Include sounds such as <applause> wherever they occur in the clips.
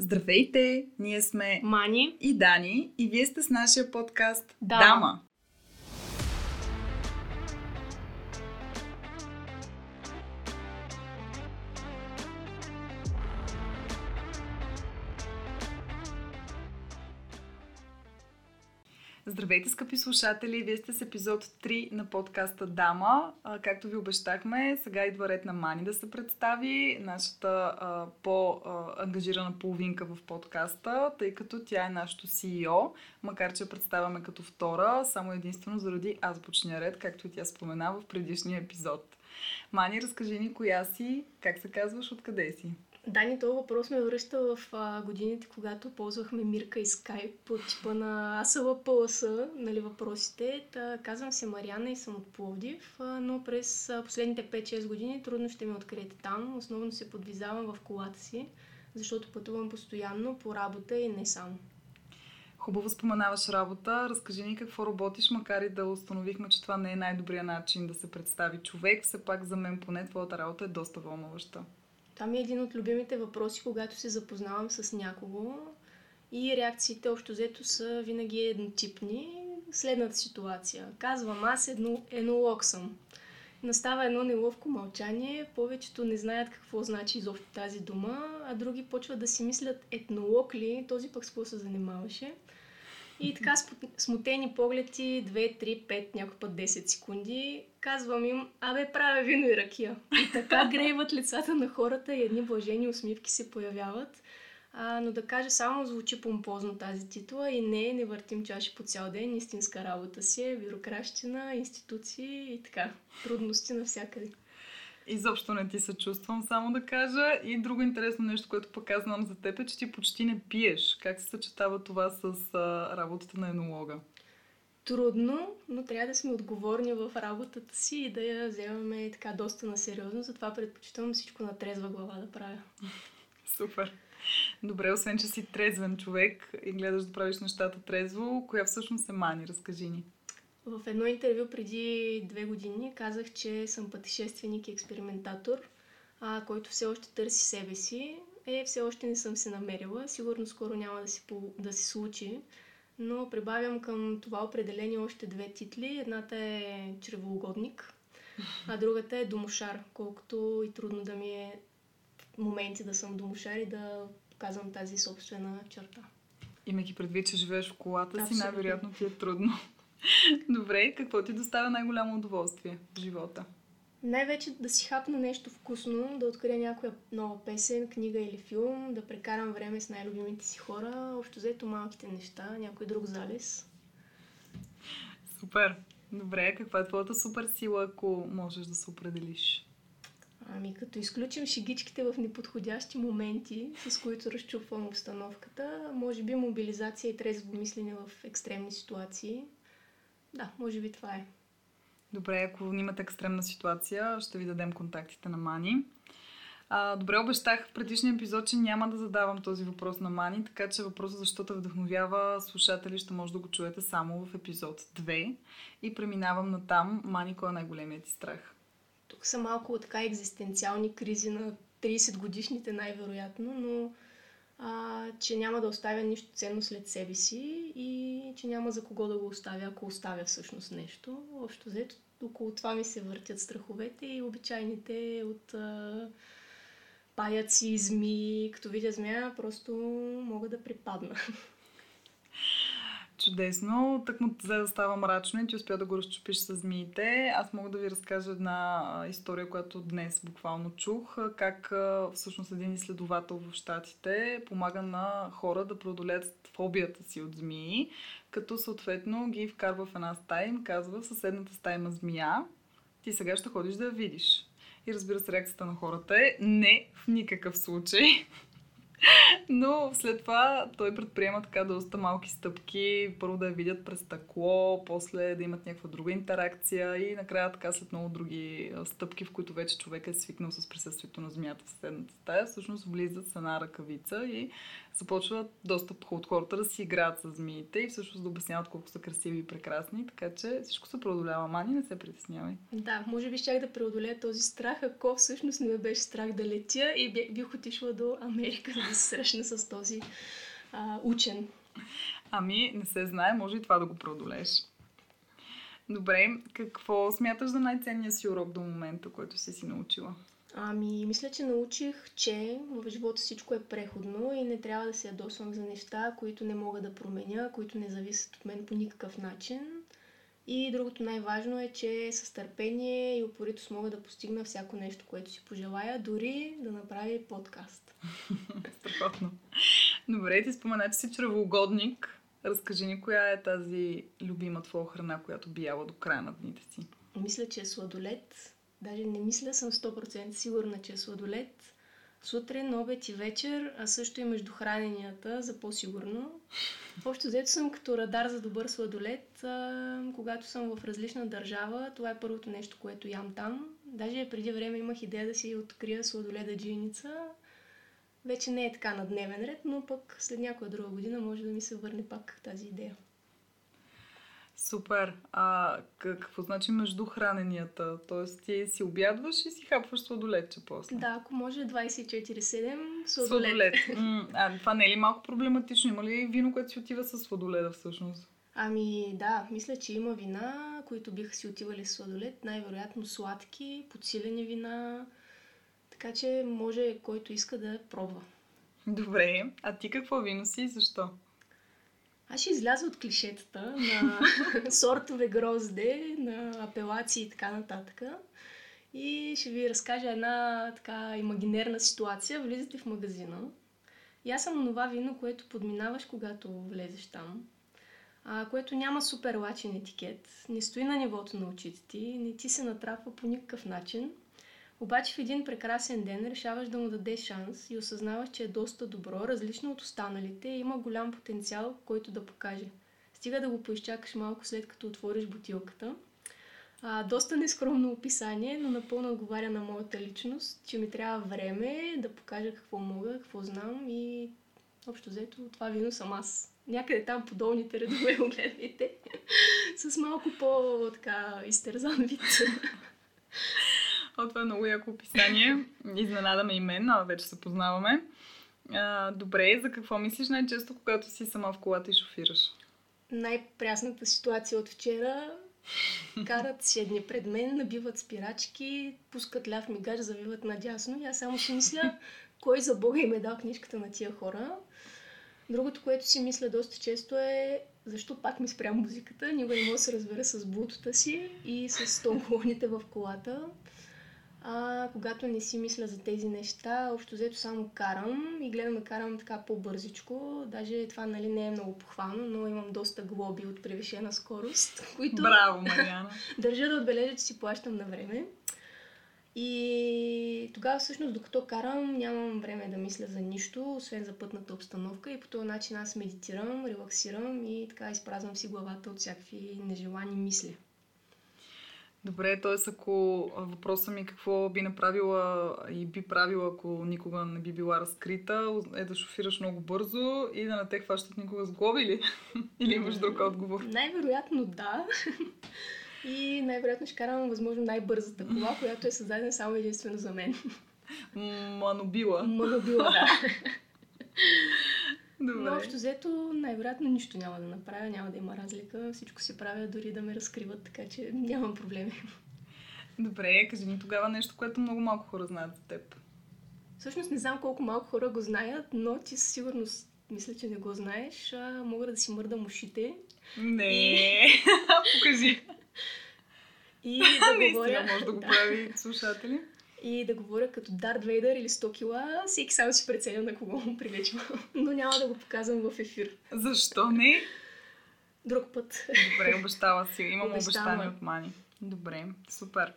Здравейте! Ние сме Мани и Дани и вие сте с нашия подкаст Дама. Дама. Здравейте, скъпи слушатели! Вие сте с епизод 3 на подкаста Дама. А, както ви обещахме, сега идва ред на Мани да се представи, нашата а, по-ангажирана половинка в подкаста, тъй като тя е нашото CEO, макар че я представяме като втора, само единствено заради азбучния ред, както и тя спомена в предишния епизод. Мани, разкажи ни коя си, как се казваш, откъде си? Дани, този въпрос ме връща в а, годините, когато ползвахме Мирка и Скайп по типа на Асала Пълса, нали, въпросите. Та, казвам се Мариана и съм от Пловдив, а, но през а, последните 5-6 години трудно ще ме откриете там. Основно се подвизавам в колата си, защото пътувам постоянно по работа и не само. Хубаво споменаваш работа. Разкажи ни какво работиш, макар и да установихме, че това не е най-добрият начин да се представи човек. Все пак за мен поне твоята работа е доста вълнуваща. Това ми е един от любимите въпроси, когато се запознавам с някого и реакциите общо взето са винаги еднотипни. Следната ситуация. Казвам аз едно, енолог съм. Настава едно неловко мълчание, повечето не знаят какво значи изобщо тази дума, а други почват да си мислят етнолог ли, този пък с какво се занимаваше. И така смутени погледи, 2, 3, 5, някой път 10 секунди, казвам им, абе правя вино и ракия. И така <laughs> грейват лицата на хората и едни блажени усмивки се появяват. А, но да кажа, само звучи помпозно тази титла и не, не въртим чаши по цял ден, истинска работа си е, бюрокращина, институции и така, трудности навсякъде. Изобщо не ти се чувствам, само да кажа. И друго интересно нещо, което пък аз знам за теб е, че ти почти не пиеш. Как се съчетава това с а, работата на енолога? Трудно, но трябва да сме отговорни в работата си и да я вземаме така доста на сериозно. Затова предпочитам всичко на трезва глава да правя. <laughs> Супер. Добре, освен, че си трезвен човек и гледаш да правиш нещата трезво, коя всъщност е мани? Разкажи ни. В едно интервю преди две години казах, че съм пътешественик и експериментатор, а, който все още търси себе си. Е, все още не съм се намерила. Сигурно скоро няма да се, да се случи. Но прибавям към това определение още две титли. Едната е чревоугодник, а другата е домошар, колкото и трудно да ми е в моменти да съм домошар и да показвам тази собствена черта. Имайки предвид, че живееш в колата Абсолютно. си, най-вероятно ти е трудно. Добре, какво ти доставя най-голямо удоволствие в живота? Най-вече да си хапна нещо вкусно, да открия някоя нова песен, книга или филм, да прекарам време с най-любимите си хора, общо взето малките неща, някой друг залез. Супер! Добре, каква е твоята супер сила, ако можеш да се определиш? Ами, като изключим шигичките в неподходящи моменти, с които разчупвам обстановката, може би мобилизация и трезво мислене в екстремни ситуации – да, може би това е. Добре, ако имате екстремна ситуация, ще ви дадем контактите на Мани. А, добре, обещах в предишния епизод, че няма да задавам този въпрос на Мани, така че въпросът защо те вдъхновява слушатели ще може да го чуете само в епизод 2. И преминавам на там. Мани, кой е най-големият ти страх? Тук са малко така екзистенциални кризи на 30 годишните най-вероятно, но а, че няма да оставя нищо ценно след себе си и че няма за кого да го оставя, ако оставя всъщност нещо. Общо взето, около това ми се въртят страховете и обичайните от а, паяци, зми. Като видя змия, просто мога да припадна. <laughs> Чудесно. Так му взе да става мрачно и ти успя да го разчупиш с змиите. Аз мога да ви разкажа една история, която днес буквално чух. Как всъщност един изследовател в Штатите помага на хора да преодолеят фобията си от змии, като съответно ги вкарва в една стая и им казва в съседната стая има змия, ти сега ще ходиш да я видиш. И разбира се, реакцията на хората е не в никакъв случай. <laughs> Но след това той предприема така доста малки стъпки. Първо да я видят през стъкло, после да имат някаква друга интеракция и накрая така след много други стъпки, в които вече човек е свикнал с присъствието на змията в съседната стая, всъщност влизат с една ръкавица и започват доста от хората да си играят с змиите и всъщност да обясняват колко са красиви и прекрасни, така че всичко се преодолява. Мани, не се притеснявай. Да, може би щях да преодолея този страх, ако всъщност не ме беше страх да летя и бих отишла до Америка, да се започна с този а, учен. Ами, не се знае, може и това да го преодолееш. Добре, какво смяташ за най-ценния си урок до момента, който си си научила? Ами, мисля, че научих, че в живота всичко е преходно и не трябва да се ядосвам за неща, които не мога да променя, които не зависят от мен по никакъв начин. И другото най-важно е, че с търпение и упоритост мога да постигна всяко нещо, което си пожелая, дори да направи подкаст. <laughs> Страхотно. Добре, ти спомена, че си чревоугодник. Разкажи ни, коя е тази любима твоя храна, която би яла до края на дните си? Мисля, че е сладолет. Даже не мисля, съм 100% сигурна, че е сладолет. Сутрин, обед и вечер, а също и между храненията, за по-сигурно. Общо взето съм като радар за добър сладолет. А, когато съм в различна държава, това е първото нещо, което ям там. Даже преди време имах идея да си открия сладоледа джиница. Вече не е така на дневен ред, но пък след някоя друга година може да ми се върне пак тази идея. Супер. А какво значи между храненията? Тоест ти си обядваш и си хапваш сладолетче после? Да, ако може 24-7 сладолет. сладолет. а, това не е ли малко проблематично? Има ли вино, което си отива с сладоледа всъщност? Ами да, мисля, че има вина, които биха си отивали с сладолет. Най-вероятно сладки, подсилени вина. Така че може който иска да пробва. Добре. А ти какво вино си и защо? Аз ще изляза от клишетата на <laughs> сортове грозде, на апелации и така нататък. И ще ви разкажа една така имагинерна ситуация. Влизате в магазина. И аз съм това вино, което подминаваш, когато влезеш там. А, което няма супер лачен етикет. Не стои на нивото на очите ти, не ти се натрапва по никакъв начин. Обаче в един прекрасен ден решаваш да му дадеш шанс и осъзнаваш, че е доста добро, различно от останалите и има голям потенциал, който да покаже. Стига да го поизчакаш малко след като отвориш бутилката. А, доста нескромно описание, но напълно отговаря на моята личност, че ми трябва време да покажа какво мога, какво знам и общо взето това вино съм аз. Някъде там по долните редове <laughs> го гледайте. С малко по-така изтерзан вид. О, това е много яко описание. Изненадаме и мен, а вече се познаваме. А, добре, за какво мислиш най-често, когато си сама в колата и шофираш? Най-прясната ситуация от вчера карат седни пред мен, набиват спирачки, пускат ляв мигаж, завиват надясно и аз само си мисля, кой за Бога им е дал книжката на тия хора. Другото, което си мисля доста често е защо пак ми спря музиката. Никога не мога да се разбера с блутота си и с тонколоните в колата. А, когато не си мисля за тези неща, общо взето само карам и гледам да карам така по-бързичко. Даже това нали, не е много похвално, но имам доста глоби от превишена скорост, <laughs> които... Браво, <laughs> Мариана! държа да отбележа, че си плащам на време. И тогава всъщност, докато карам, нямам време да мисля за нищо, освен за пътната обстановка и по този начин аз медитирам, релаксирам и така изпразвам си главата от всякакви нежелани мисли. Добре, т.е. ако въпросът ми какво би направила и би правила, ако никога не би била разкрита, е да шофираш много бързо и да не те хващат никога с глоби или, <laughs> или имаш друг отговор? Най-вероятно да. И най-вероятно ще карам възможно най-бързата кола, <laughs> която е създадена само единствено за мен. Манобила. Манобила, да. <laughs> Добре. Но общо взето, най-вероятно нищо няма да направя, няма да има разлика. Всичко си правя, дори да ме разкриват, така че нямам проблеми. Добре, кажи ми тогава нещо, което много малко хора знаят за теб. Всъщност не знам колко малко хора го знаят, но ти със сигурност мисля, че не го знаеш. А, мога да си мърдам ушите. Не, и... <laughs> покажи. И <laughs> да говоря... може да го прави слушатели и да говоря като Дарт Вейдър или 100 кила, всеки само си преценя на кого му прилича. <laughs> Но няма да го показвам в ефир. Защо не? Друг път. Добре, обещава си. Имам обещание от Мани. Добре, супер.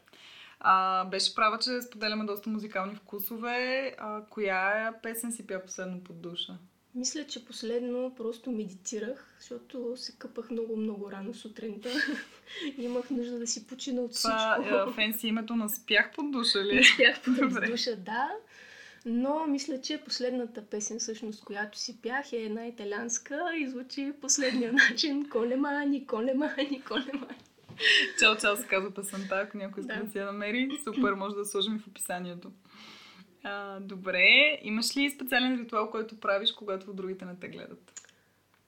А, беше права, че споделяме доста музикални вкусове. А, коя песен си пя последно под душа? Мисля, че последно просто медитирах, защото се къпах много-много рано сутринта. <laughs> имах нужда да си почина от всичко. Това е, фенси името на спях под душа ли? спях под душа, да. Но мисля, че последната песен, всъщност, която си пях, е една италианска и звучи последния <laughs> начин. Колемани, колемани, колемани. Чао, чао се казва песента, ако някой иска да. си я намери. Супер, може да сложим в описанието. А, добре. Имаш ли специален ритуал, който правиш, когато другите не те гледат?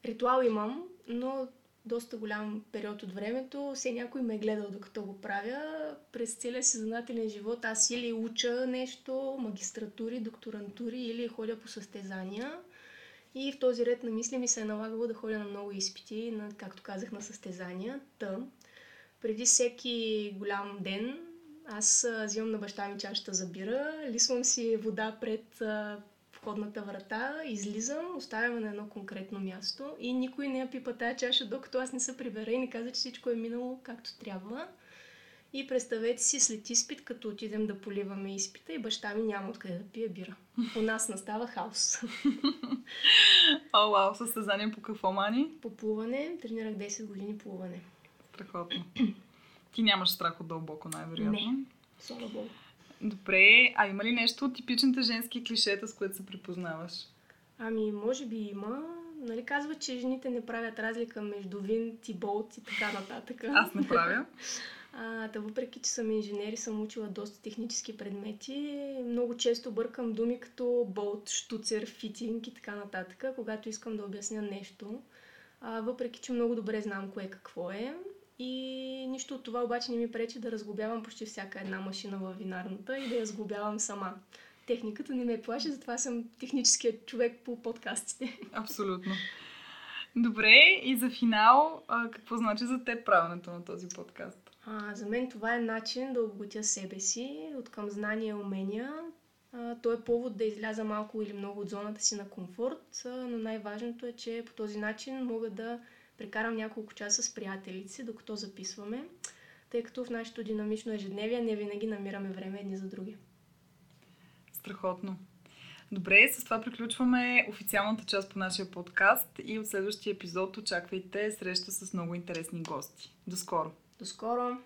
Ритуал имам, но доста голям период от времето все някой ме е гледал докато го правя. През целия си занателен живот аз или уча нещо, магистратури, докторантури или ходя по състезания. И в този ред на мисли ми се е налагало да ходя на много изпити, на, както казах, на състезания. Та, преди всеки голям ден аз взимам на баща ми чашата за бира, лисвам си вода пред входната врата, излизам, оставяме на едно конкретно място и никой не я пипа тая чаша, докато аз не се прибера и не каза, че всичко е минало както трябва. И представете си след изпит, като отидем да поливаме изпита и баща ми няма откъде да пие бира. У нас настава хаос. <laughs> О, вау, състезание по какво мани? По плуване. Тренирах 10 години плуване. Страхотно. Ти нямаш страх от дълбоко, най-вероятно. Не. Слава Богу. Добре, а има ли нещо от типичните женски клишета, с които се припознаваш? Ами, може би има. Нали казва, че жените не правят разлика между винт и болт и така нататък. Аз не правя. <laughs> А, да, въпреки, че съм инженер и съм учила доста технически предмети, много често бъркам думи като болт, штуцер, фитинг и така нататък, когато искам да обясня нещо. А, въпреки, че много добре знам кое какво е. И нищо от това обаче не ми пречи да разглобявам почти всяка една машина във винарната и да я сглобявам сама. Техниката не ме плаши, затова съм техническият човек по подкастите. Абсолютно. Добре, и за финал, а, какво значи за теб правенето на този подкаст? А, за мен това е начин да обогатя себе си от към знания и умения. А, то е повод да изляза малко или много от зоната си на комфорт, а, но най-важното е, че по този начин мога да прекарам няколко часа с приятелите си, докато записваме, тъй като в нашето динамично ежедневие не винаги намираме време едни за други. Страхотно. Добре, с това приключваме официалната част по нашия подкаст и от следващия епизод очаквайте среща с много интересни гости. До скоро! До скоро!